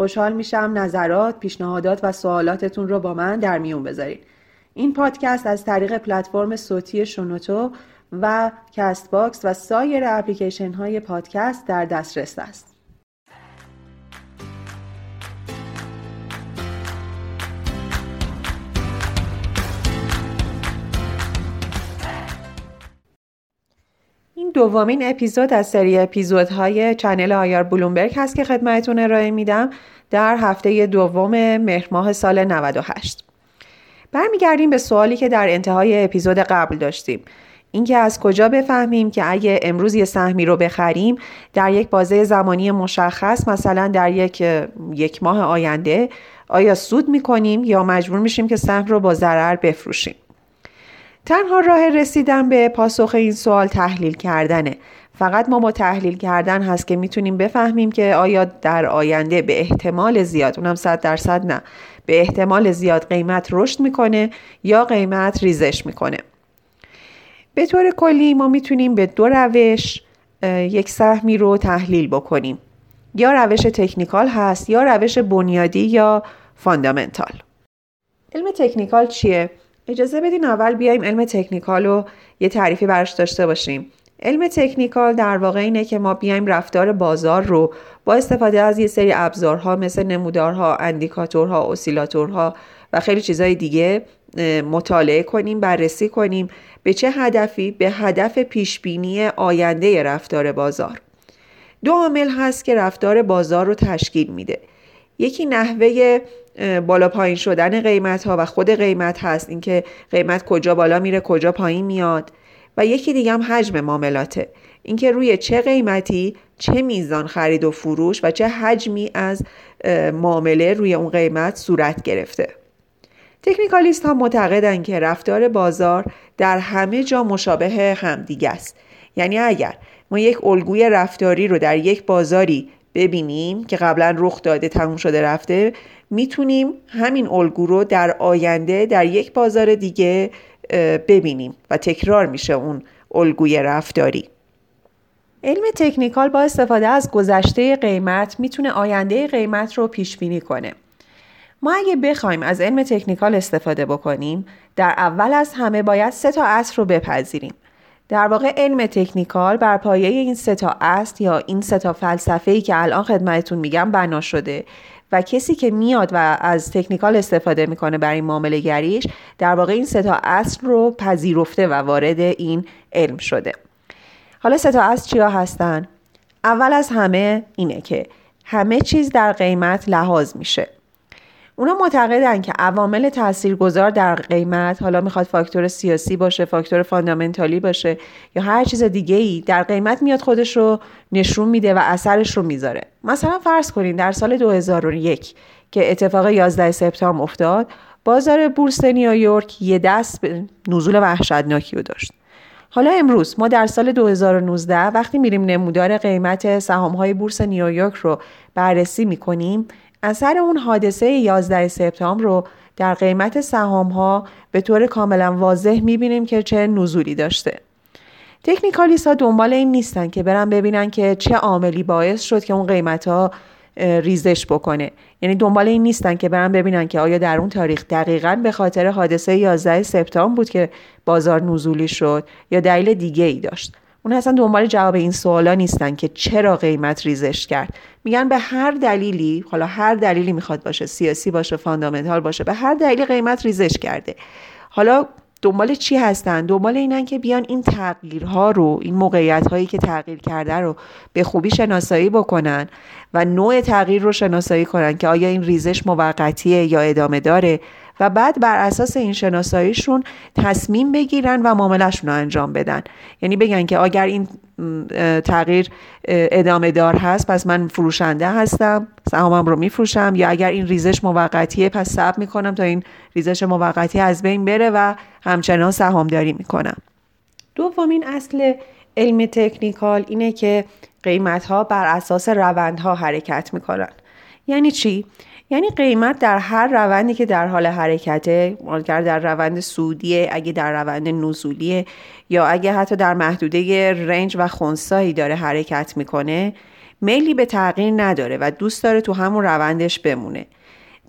خوشحال میشم نظرات، پیشنهادات و سوالاتتون رو با من در میون بذارید. این پادکست از طریق پلتفرم صوتی شنوتو و کست باکس و سایر اپلیکیشن های پادکست در دسترس است. دومین اپیزود از سری اپیزودهای چنل آیار بلومبرگ هست که خدمتتون ارائه میدم در هفته دوم مهر ماه سال 98 برمیگردیم به سوالی که در انتهای اپیزود قبل داشتیم. اینکه از کجا بفهمیم که اگه امروز یه سهمی رو بخریم در یک بازه زمانی مشخص مثلا در یک یک ماه آینده آیا سود می‌کنیم یا مجبور میشیم که سهم رو با ضرر بفروشیم؟ تنها راه رسیدن به پاسخ این سوال تحلیل کردنه. فقط ما با تحلیل کردن هست که می‌تونیم بفهمیم که آیا در آینده به احتمال زیاد اونم صد درصد نه به احتمال زیاد قیمت رشد می‌کنه یا قیمت ریزش می‌کنه. به طور کلی ما می‌تونیم به دو روش یک سهمی رو تحلیل بکنیم. یا روش تکنیکال هست یا روش بنیادی یا fundamental. علم technical چیه؟ اجازه بدین اول بیایم علم technical رو یه تعریفی براش داشته باشیم علم technical در واقع اینه که ما بیایم رفتار بازار رو با استفاده از یه سری ابزارها مثل نمودارها، indicator ها، oscillator ها و خیلی چیزهای دیگه مطالعه کنیم، بررسی کنیم به چه هدفی؟ به هدف پیشبینی آینده رفتار بازار. دو عامل هست که رفتار بازار رو تشکیل میده. یکی نحوه بالا پایین شدن قیمت ها و خود قیمت هست. اینکه قیمت کجا بالا میره کجا پایین میاد. و یکی دیگه هم حجم معاملاته. اینکه روی چه قیمتی چه میزان خرید و فروش و چه حجمی از معامله روی اون قیمت صورت گرفته. تکنیکالیست ها معتقدند که رفتار بازار در همه جا مشابه همدیگه است. یعنی اگر ما یک الگوی رفتاری رو در یک بازاری ببینیم که قبلا رخ داده تموم شده رفته می‌تونیم همین الگو رو در آینده در یک بازار دیگه ببینیم و تکرار میشه اون الگوی رفتاری. علم تکنیکال با استفاده از گذشته قیمت می‌تونه آینده قیمت رو پیش بینی کنه. ما اگه بخوایم از علم تکنیکال استفاده بکنیم در اول از همه باید سه تا اصل رو بپذیریم. در واقع علم تکنیکال بر پایه این سه تا اصل یا این سه تا فلسفه ای که الان خدمتتون میگم بنا شده. و کسی که میاد و از تکنیکال استفاده می‌کنه برای معامله گریش در واقع این سه تا اصل رو پذیرفته و وارد این علم شده. حالا سه تا اصل چیا هستن؟ اول از همه اینه که همه چیز در قیمت لحاظ میشه. اونا معتقدن که عوامل تاثیرگذار در قیمت حالا می‌خواد فاکتور سیاسی باشه فاکتور فاندامنتالی باشه یا هر چیز دیگه ای در قیمت میاد خودش رو نشون میده و اثرش رو می‌ذاره. مثلا فرض کنین در سال 2001 که اتفاق 11 سپتامبر افتاد بازار بورس نیویورک یه دست به نزول وحشتناکی رو داشت. حالا امروز ما در سال 2019 وقتی میریم نمودار قیمت سهام های بورس نیویورک رو بررسی می‌کنیم اثر اون حادثه 11 سپتامبر رو در قیمت سهام ها به طور کاملا واضح می‌بینیم که چه نزولی داشته. تکنیکالیست ها دنبال این نیستن که برن ببینن که چه عاملی باعث شد که اون قیمت ها ریزش بکنه یعنی دنبال این نیستن که برن ببینن که آیا در اون تاریخ دقیقا به خاطر حادثه 11 سپتامبر بود که بازار نزولی شد یا دلیل دیگه ای داشت اون اصلا دنبال جواب این سوالا نیستن که چرا قیمت ریزش کرد. میگن به هر دلیلی حالا هر دلیلی می‌خواد باشه سیاسی باشه فاندامنتال باشه به هر دلیلی قیمت ریزش کرده. حالا دنبال چی هستن؟ دنبال اینن که بیان این تغییرها رو این موقعیت هایی که تغییر کرده رو به خوبی شناسایی بکنن و نوع تغییر رو شناسایی کنن که آیا این ریزش موقتیه یا ادامه داره و بعد بر اساس این شناساییشون تصمیم بگیرن و معاملهشون رو انجام بدن. یعنی بگن که اگر این تغییر ادامه دار هست پس من فروشنده هستم سهامم رو میفروشم یا اگر این ریزش موقتیه پس صبر می‌کنم تا این ریزش موقتی از بین بره و همچنان سهامداری می‌کنم. دومین اصل علم تکنیکال اینه که قیمت ها بر اساس روندها حرکت می‌کنن. یعنی چی؟ یعنی قیمت در هر روندی که در حال حرکته اگر در روند سودیه اگه در روند نزولیه یا اگه حتی در محدوده رنج و خونسایی داره حرکت می‌کنه میلی به تغییر نداره و دوست داره تو همون روندش بمونه.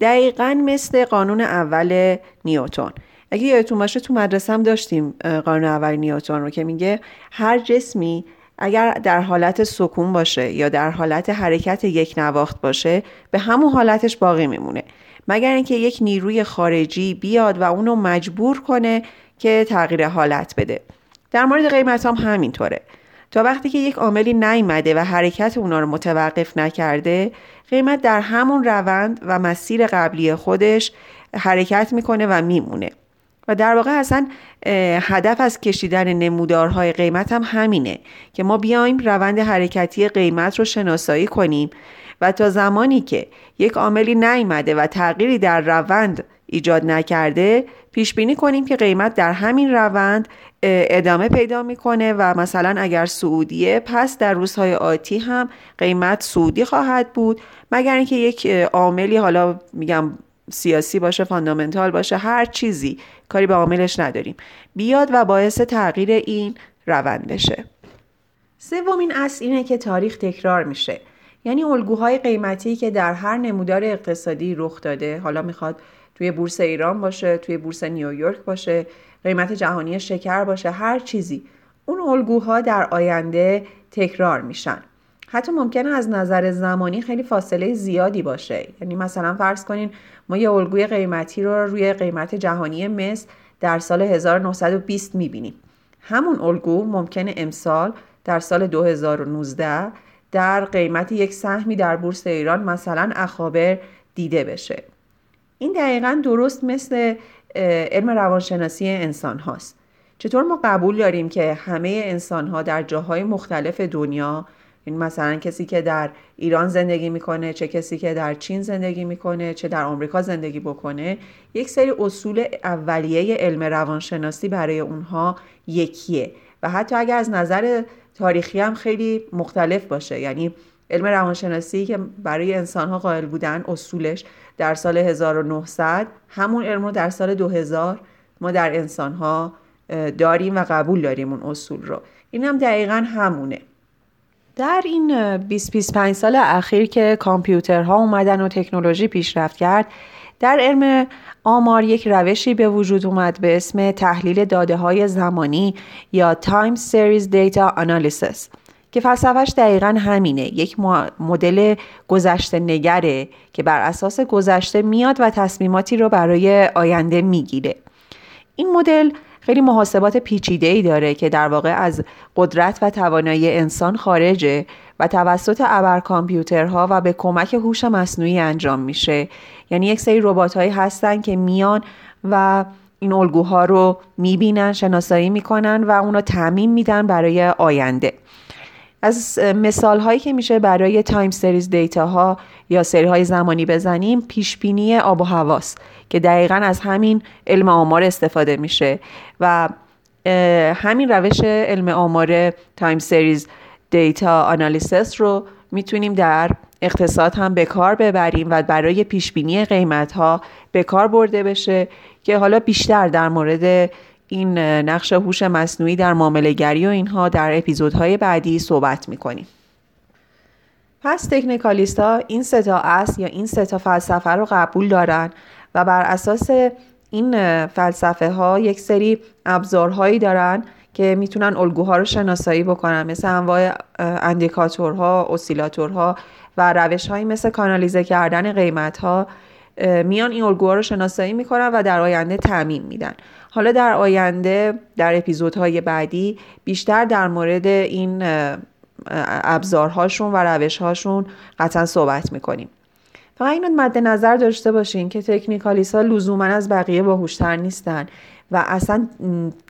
دقیقا مثل قانون اول نیوتون اگه یادتون باشه تو مدرسه هم داشتیم قانون اول نیوتون رو که میگه هر جسمی اگر در حالت سکون باشه یا در حالت حرکت یک نواخت باشه به همون حالتش باقی میمونه. مگر اینکه یک نیروی خارجی بیاد و اونو مجبور کنه که تغییر حالت بده. در مورد قیمت هم همینطوره. تا وقتی که یک عاملی نیامده و حرکت اونا رو متوقف نکرده قیمت در همون روند و مسیر قبلی خودش حرکت می‌کنه و میمونه. و در واقع اصلا هدف از کشیدن نمودارهای قیمت هم همینه که ما بیایم روند حرکتی قیمت رو شناسایی کنیم و تا زمانی که یک عاملی نیامده و تغییری در روند ایجاد نکرده پیش بینی کنیم که قیمت در همین روند ادامه پیدا می‌کنه و مثلا اگر سعودیه پس در روزهای آتی هم قیمت سعودی خواهد بود مگر اینکه یک عاملی حالا میگم سیاسی باشه فاندامنتال باشه هر چیزی. کاری به عاملش نداریم. بیاد و باعث تغییر این روند بشه. سومین اصل اینه که تاریخ تکرار میشه. یعنی الگوهای قیمتی که در هر نمودار اقتصادی رخ داده حالا می‌خواد توی بورس ایران باشه توی بورس نیویورک باشه قیمت جهانی شکر باشه هر چیزی. اون الگوها در آینده تکرار میشن. حتی ممکنه از نظر زمانی خیلی فاصله زیادی باشه. یعنی مثلا فرض کنین ما یه الگوی قیمتی رو روی قیمت جهانی مصر در سال 1920 می‌بینیم. همون الگو ممکنه امسال در سال 2019 در قیمت یک سهمی در بورس ایران مثلا اخابر دیده بشه. این دقیقا درست مثل علم روانشناسی انسان هاست چطور ما قبول داریم که همه انسان ها در جاهای مختلف دنیا این مثلا کسی که در ایران زندگی می‌کنه چه کسی که در چین زندگی می‌کنه چه در آمریکا زندگی بکنه یک سری اصول اولیه علم روانشناسی برای اونها یکیه. و حتی اگر از نظر تاریخی هم خیلی مختلف باشه. یعنی علم روانشناسی که برای انسانها قائل بودن اصولش در سال 1900 همون علم رو در سال 2000 ما در انسانها داریم و قبول داریم اون اصول رو. این هم دقیقا همونه. در این 20-25 سال اخیر که کامپیوترها اومدن و تکنولوژی پیشرفت کرد در علم آمار یک روشی به وجود اومد به اسم تحلیل داده های زمانی یا Time Series Data Analysis که فلسفهش دقیقا همینه. یک مدل گذشته نگره که بر اساس گذشته میاد و تصمیماتی رو برای آینده می‌گیره. این مدل خیلی محاسبات پیچیده ای داره که در واقع از قدرت و توانایی انسان خارجه و توسط ابر کامپیوترها و به کمک هوش مصنوعی انجام میشه. یعنی یک سری ربات هایی هستن که میان و این الگوها رو می‌بینن شناسایی می‌کنن و اونو تعمیم میدن برای آینده. از مثال هایی که میشه برای time series data ها یا سری های زمانی بزنیم پیش بینی آب و هواست که دقیقا از همین علم آمار استفاده میشه و همین روش علم آمار time series data analysis رو می‌تونیم در اقتصاد هم به کار ببریم و برای پیش بینی قیمت ها به کار برده بشه که حالا بیشتر در مورد این نقش هوش مصنوعی در معامله‌گری و اینها در اپیزودهای بعدی صحبت می‌کنیم. پس technicalist ها این سه تا اصل یا این سه تا فلسفه رو قبول دارن و بر اساس این فلسفه ها یک سری ابزارهایی دارن که می‌تونن الگوها رو شناسایی بکنن مثل انواع اندیکاتورها، اسیلاتورها و روش هایی مثل کانالیزه کردن قیمت ها میان این الگوها رو شناسایی می‌کنن و در آینده تعمین میدن. حالا در آینده در اپیزودهای بعدی بیشتر در مورد این ابزارهاشون و روشهاشون قطعا صحبت می‌کنیم. فقط اینو مد نظر داشته باشین که تکنیکالیست ها لزوما از بقیه باهوشتر نیستن. و اصلا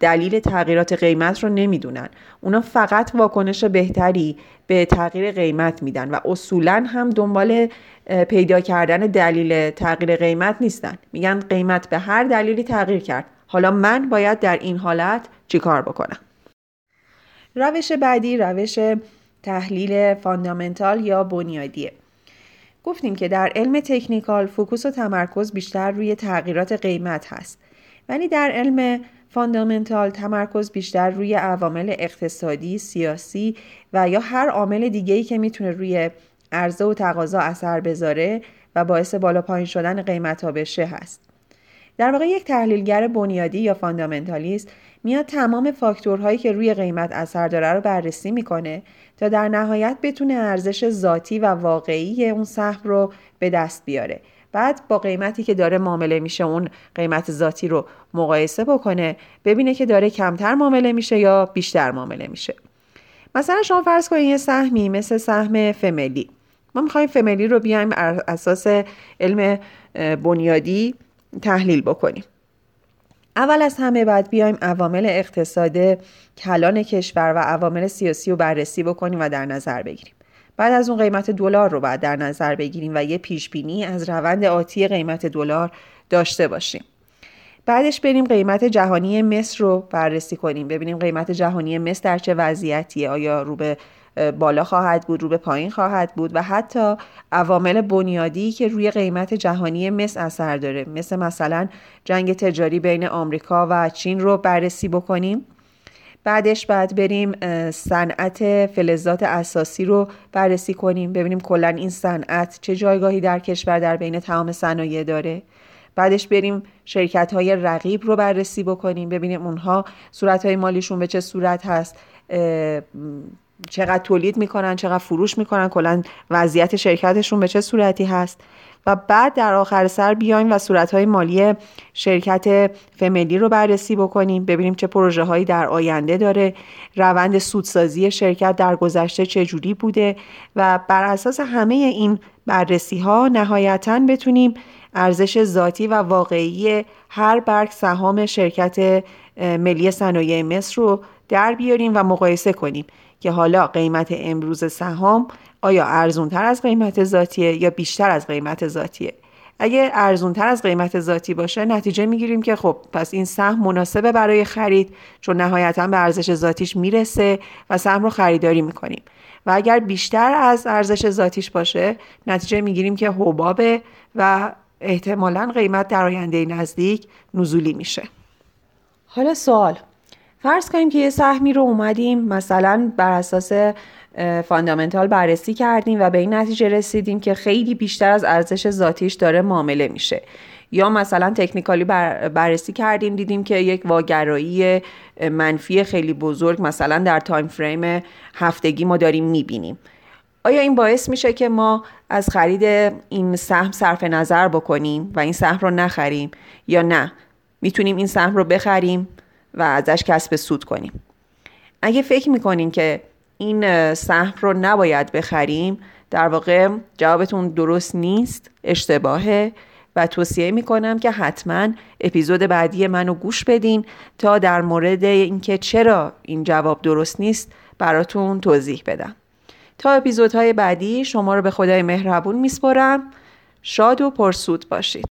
دلیل تغییرات قیمت رو نمی‌دونن. اونا فقط واکنش بهتری به تغییر قیمت میدن و اصولا هم دنبال پیدا کردن دلیل تغییر قیمت نیستن. میگن قیمت به هر دلیلی تغییر کرد. حالا من باید در این حالت چیکار بکنم؟ روش بعدی روش تحلیل fundamental یا بنیادیه. گفتیم که در علم technical focus و تمرکز بیشتر روی تغییرات قیمت هست. ولی در علم fundamental تمرکز بیشتر روی عوامل اقتصادی، سیاسی و یا هر عامل دیگه‌ای که می‌تونه روی عرضه و تقاضا اثر بذاره و باعث بالا پایین شدن قیمت ها بشه هست. در واقع یک تحلیلگر بنیادی یا fundamentalist میاد تمام فاکتورهایی که روی قیمت اثر داره رو بررسی می‌کنه تا در نهایت بتونه ارزش ذاتی و واقعی اون سهم رو به دست بیاره بعد با قیمتی که داره معامله میشه اون قیمت ذاتی رو مقایسه بکنه ببینه که داره کمتر معامله میشه یا بیشتر معامله میشه. مثلا شما فرض کنید یه سهمی مثل سهم فملی. ما می‌خوایم فملی رو بیایم اساس علم بنیادی تحلیل بکنیم. اول از همه باید بیایم عوامل اقتصاد کلان کشور و عوامل سیاسی رو بررسی بکنیم و در نظر بگیریم. بعد از اون قیمت دلار رو باید در نظر بگیریم و یه پیش بینی از روند آتی قیمت دلار داشته باشیم. بعدش بریم قیمت جهانی مصر رو بررسی کنیم. ببینیم قیمت جهانی مصر در چه وضعیتیه. آیا رو به بالا خواهد بود رو به پایین خواهد بود؟ و حتی عوامل بنیادی که روی قیمت جهانی مصر اثر داره. مثل مثلا جنگ تجاری بین آمریکا و چین رو بررسی بکنیم. بعدش بعد بریم صنعت فلزات اساسی رو بررسی کنیم ببینیم کلا این صنعت چه جایگاهی در کشور در بین تمام صنایع داره. بعدش بریم شرکت های رقیب رو بررسی بکنیم ببینیم اونها صورت های مالیشون به چه صورت هست چقدر تولید می‌کنن چقدر فروش می‌کنن کلا وضعیت شرکتشون به چه صورتی هست. و بعد در آخر سر بیایم و صورتهای مالی شرکت فملی رو بررسی بکنیم ببینیم چه پروژه هایی در آینده داره روند سودسازی شرکت در گذشته چجوری بوده و بر اساس همه این بررسی ها نهایتا بتونیم ارزش ذاتی و واقعی هر برگ سهام شرکت ملی صنایع مصر رو در بیاریم و مقایسه کنیم که حالا قیمت امروز سهام آیا ارزونتر از قیمت ذاتیه یا بیشتر از قیمت ذاتیه؟ اگه ارزونتر از قیمت ذاتی باشه نتیجه می‌گیریم که خب پس این سهم مناسبه برای خرید چون نهایتا به ارزش ذاتیش می‌رسه و سهم رو خریداری می‌کنیم. و اگر بیشتر از ارزش ذاتیش باشه نتیجه می‌گیریم که حبابه و احتمالا قیمت در آینده نزدیک نزولی میشه. حالا سوال. فرض کنیم که یه سهمی رو اومدیم مثلا بر اساس fundamental بررسی کردیم و به این نتیجه رسیدیم که خیلی بیشتر از ارزش ذاتیش داره معامله میشه. یا مثلا technical ی بررسی کردیم دیدیم که یک واگرایی منفی خیلی بزرگ مثلا در time frame هفتگی ما داریم می‌بینیم. آیا این باعث میشه که ما از خرید این سهم صرف نظر بکنیم و این سهم رو نخریم یا نه؟ می‌تونیم این سهم رو بخریم و ازش کسب سود کنیم. اگه فکر می‌کنین که این سهم رو نباید بخریم. در واقع جوابتون درست نیست اشتباهه. و توصیه می‌کنم که حتما اپیزود بعدی منو گوش بدین تا در مورد اینکه چرا این جواب درست نیست براتون توضیح بدم. تا اپیزودهای بعدی شما رو به خدای مهربون میسپرم شاد و پرسود باشید.